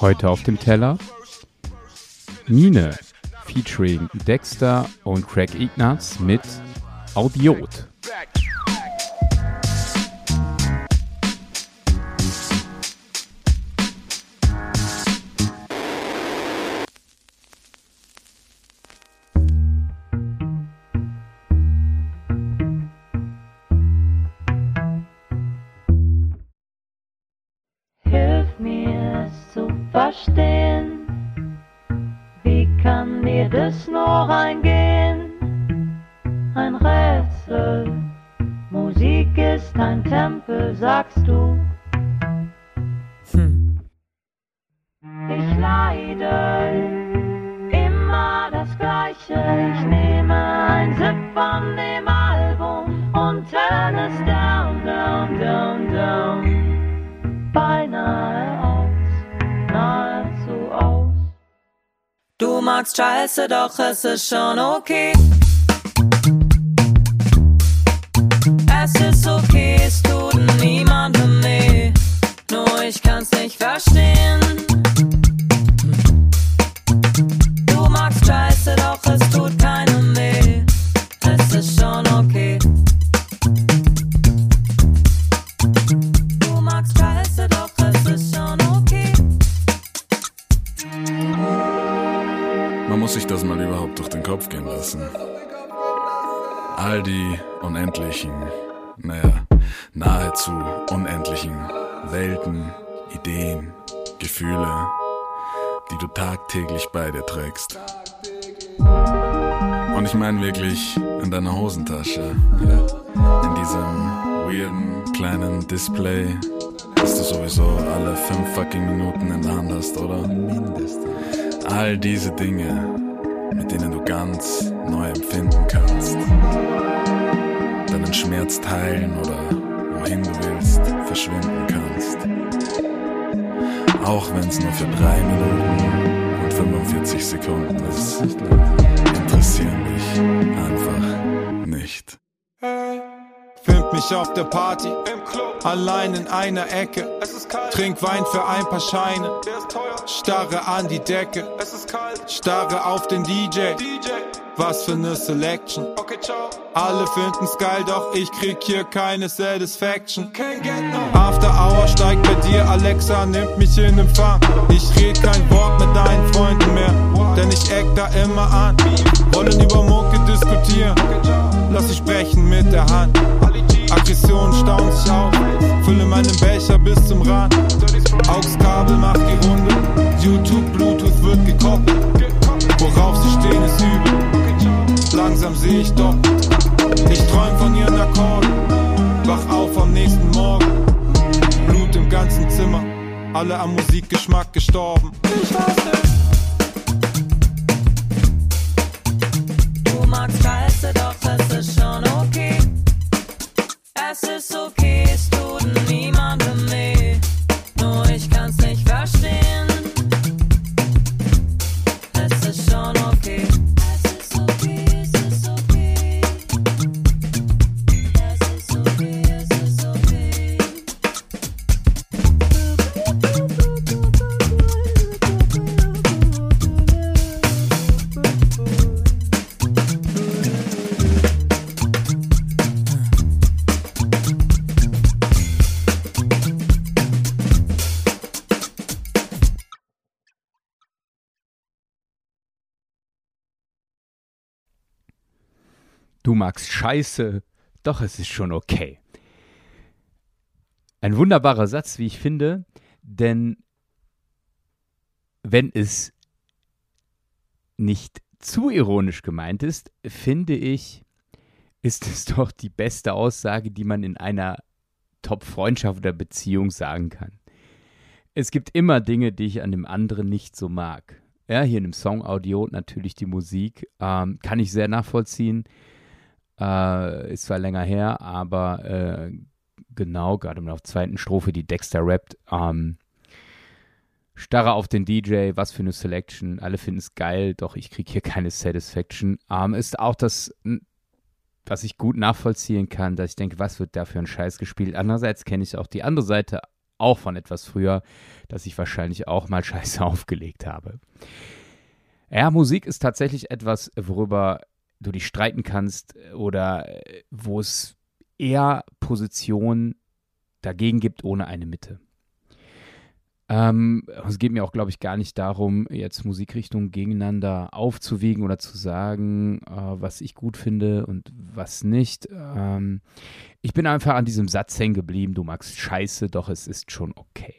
Heute auf dem Teller Mine featuring Dexter und Craig Ignatz mit Audiot. stehen? Wie kann mir das nur reingehen? Ein Rätsel, Musik ist ein Tempel, sagst du. Hm. Ich leide immer das Gleiche, ich nehme ein Sipp von dem scheiße, doch es ist schon okay. Durch den Kopf gehen lassen. All die unendlichen, naja, nahezu unendlichen Welten, Ideen, Gefühle, die du tagtäglich bei dir trägst. Und ich meine wirklich in deiner Hosentasche, ja, in diesem weirden kleinen Display, das du sowieso alle fünf fucking Minuten in der Hand hast, oder? Mindestens. All diese Dinge, mit denen du ganz neu empfinden kannst. Deinen Schmerz teilen oder wohin du willst verschwinden kannst. Auch wenn es nur für drei Minuten und 45 Sekunden ist, interessieren dich einfach nicht. Find mich auf der Party, allein in einer Ecke. Trink Wein für ein paar Scheine, der ist teuer. Starre an die Decke, es ist kalt. Starre auf den DJ, DJ. Was für ne Selection. Okay, ciao. Alle finden's geil, doch ich krieg hier keine Satisfaction. After Hour steigt bei dir, Alexa nimmt mich in Empfang. Ich red kein Wort mit deinen Freunden mehr, denn ich eck da immer an. Wollen über Mucke diskutieren, lass ich sprechen mit der Hand. Aggression staut sich auf, fülle meinen Becher bis zum Rand. AUX-Kabel macht die Runde, YouTube, Bluetooth wird gekoppelt. Worauf sie stehen ist übel, langsam seh ich doch. Ich träum von ihren Akkorden, wach auf am nächsten Morgen. Blut im ganzen Zimmer, alle am Musikgeschmack gestorben. Ich hasse Du magst Scheiße, doch es ist schon okay. Ein wunderbarer Satz, wie ich finde, denn wenn es nicht zu ironisch gemeint ist, finde ich, ist es doch die beste Aussage, die man in einer Top-Freundschaft oder Beziehung sagen kann. Es gibt immer Dinge, die ich an dem anderen nicht so mag. Ja, hier in dem Song Audio natürlich die Musik, ähm, kann ich sehr nachvollziehen. Äh, ist zwar länger her, aber äh, genau, gerade in der zweiten Strophe, die Dexter rappt. Ähm, starre auf den DJ, was für eine Selection. Alle finden es geil, doch ich kriege hier keine Satisfaction. Ähm, ist auch das was ich gut nachvollziehen kann, dass ich denke, was wird da für ein Scheiß gespielt. Andererseits kenne ich auch die andere Seite auch von etwas früher, dass ich wahrscheinlich auch mal Scheiße aufgelegt habe. Ja, Musik ist tatsächlich etwas, worüber du dich streiten kannst oder äh, wo es eher Positionen dagegen gibt ohne eine Mitte. Ähm, es geht mir auch, glaube ich, gar nicht darum, jetzt Musikrichtungen gegeneinander aufzuwiegen oder zu sagen, äh, was ich gut finde und was nicht. Ähm, ich bin einfach an diesem Satz hängen geblieben, du magst Scheiße, doch es ist schon okay.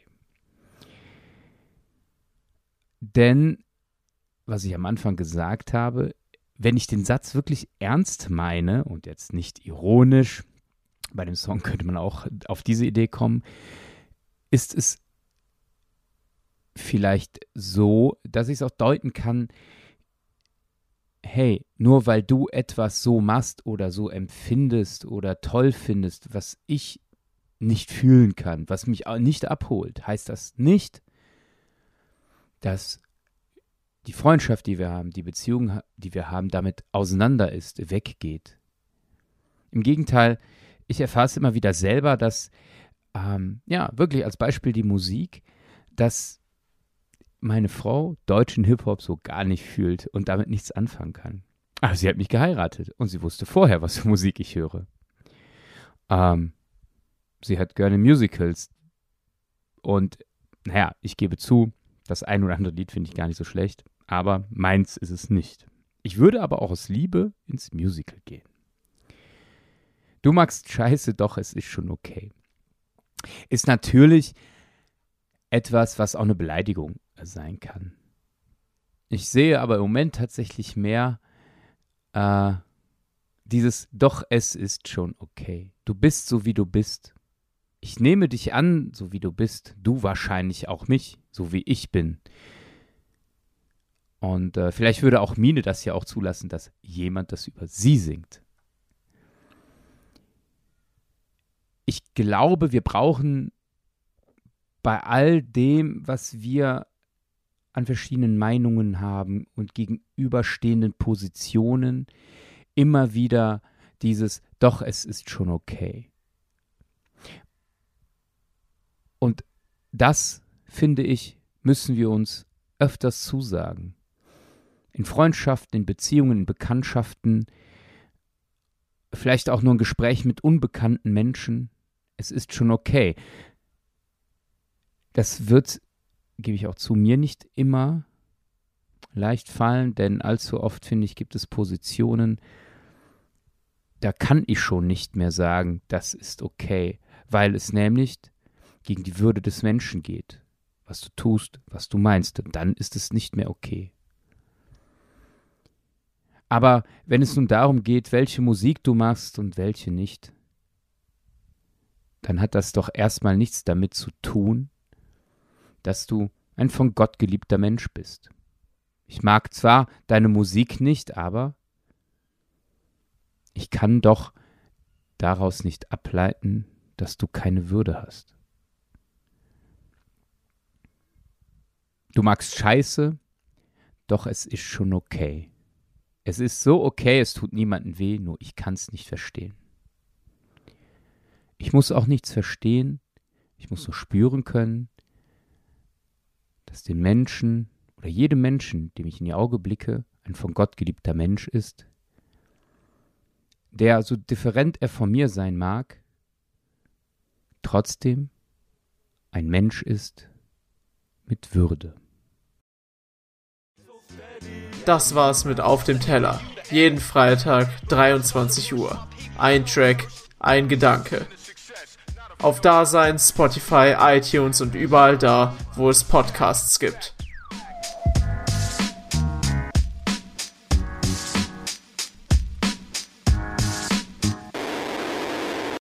Denn, was ich am Anfang gesagt habe, wenn ich den Satz wirklich ernst meine und jetzt nicht ironisch, bei dem Song könnte man auch auf diese Idee kommen, ist es vielleicht so, dass ich es auch deuten kann, hey, nur weil du etwas so machst oder so empfindest oder toll findest, was ich nicht fühlen kann, was mich nicht abholt, heißt das nicht, dass die Freundschaft, die wir haben, die Beziehung, die wir haben, damit auseinander ist, weggeht. Im Gegenteil, ich erfahre es immer wieder selber, dass, ähm, ja, wirklich als Beispiel die Musik, dass meine Frau deutschen Hip-Hop so gar nicht fühlt und damit nichts anfangen kann. Aber sie hat mich geheiratet und sie wusste vorher, was für Musik ich höre. Ähm, sie hat gerne Musicals. Und naja, ich gebe zu, das ein oder andere Lied finde ich gar nicht so schlecht, aber meins ist es nicht. Ich würde aber auch aus Liebe ins Musical gehen. Du magst Scheiße, doch es ist schon okay. Ist natürlich etwas, was auch eine Beleidigung sein kann. Ich sehe aber im Moment tatsächlich mehr äh, dieses Doch, es ist schon okay. Du bist so, wie du bist. Ich nehme dich an, so wie du bist. Du wahrscheinlich auch mich, so wie ich bin. Und äh, vielleicht würde auch Mine das ja auch zulassen, dass jemand das über sie singt. Ich glaube, wir brauchen bei all dem, was wir an verschiedenen Meinungen haben und gegenüberstehenden Positionen immer wieder dieses, doch, es ist schon okay. Und das, finde ich, müssen wir uns öfters zusagen. In Freundschaften, in Beziehungen, in Bekanntschaften, vielleicht auch nur ein Gespräch mit unbekannten Menschen. Es ist schon okay. Das wird gebe ich auch zu mir nicht immer leicht fallen, denn allzu oft, finde ich, gibt es Positionen, da kann ich schon nicht mehr sagen, das ist okay, weil es nämlich gegen die Würde des Menschen geht, was du tust, was du meinst, und dann ist es nicht mehr okay. Aber wenn es nun darum geht, welche Musik du machst und welche nicht, dann hat das doch erstmal nichts damit zu tun, dass du ein von Gott geliebter Mensch bist. Ich mag zwar deine Musik nicht, aber ich kann doch daraus nicht ableiten, dass du keine Würde hast. Du magst Scheiße, doch es ist schon okay. Es ist so okay, es tut niemandem weh, nur ich kann es nicht verstehen. Ich muss auch nichts verstehen, ich muss nur spüren können, dass den Menschen oder jedem Menschen, dem ich in die Augen blicke, ein von Gott geliebter Mensch ist, der so different er von mir sein mag, trotzdem ein Mensch ist mit Würde. Das war's mit Auf dem Teller. Jeden Freitag 23 Uhr. Ein Track, ein Gedanke auf Dasein, Spotify, iTunes und überall da, wo es Podcasts gibt.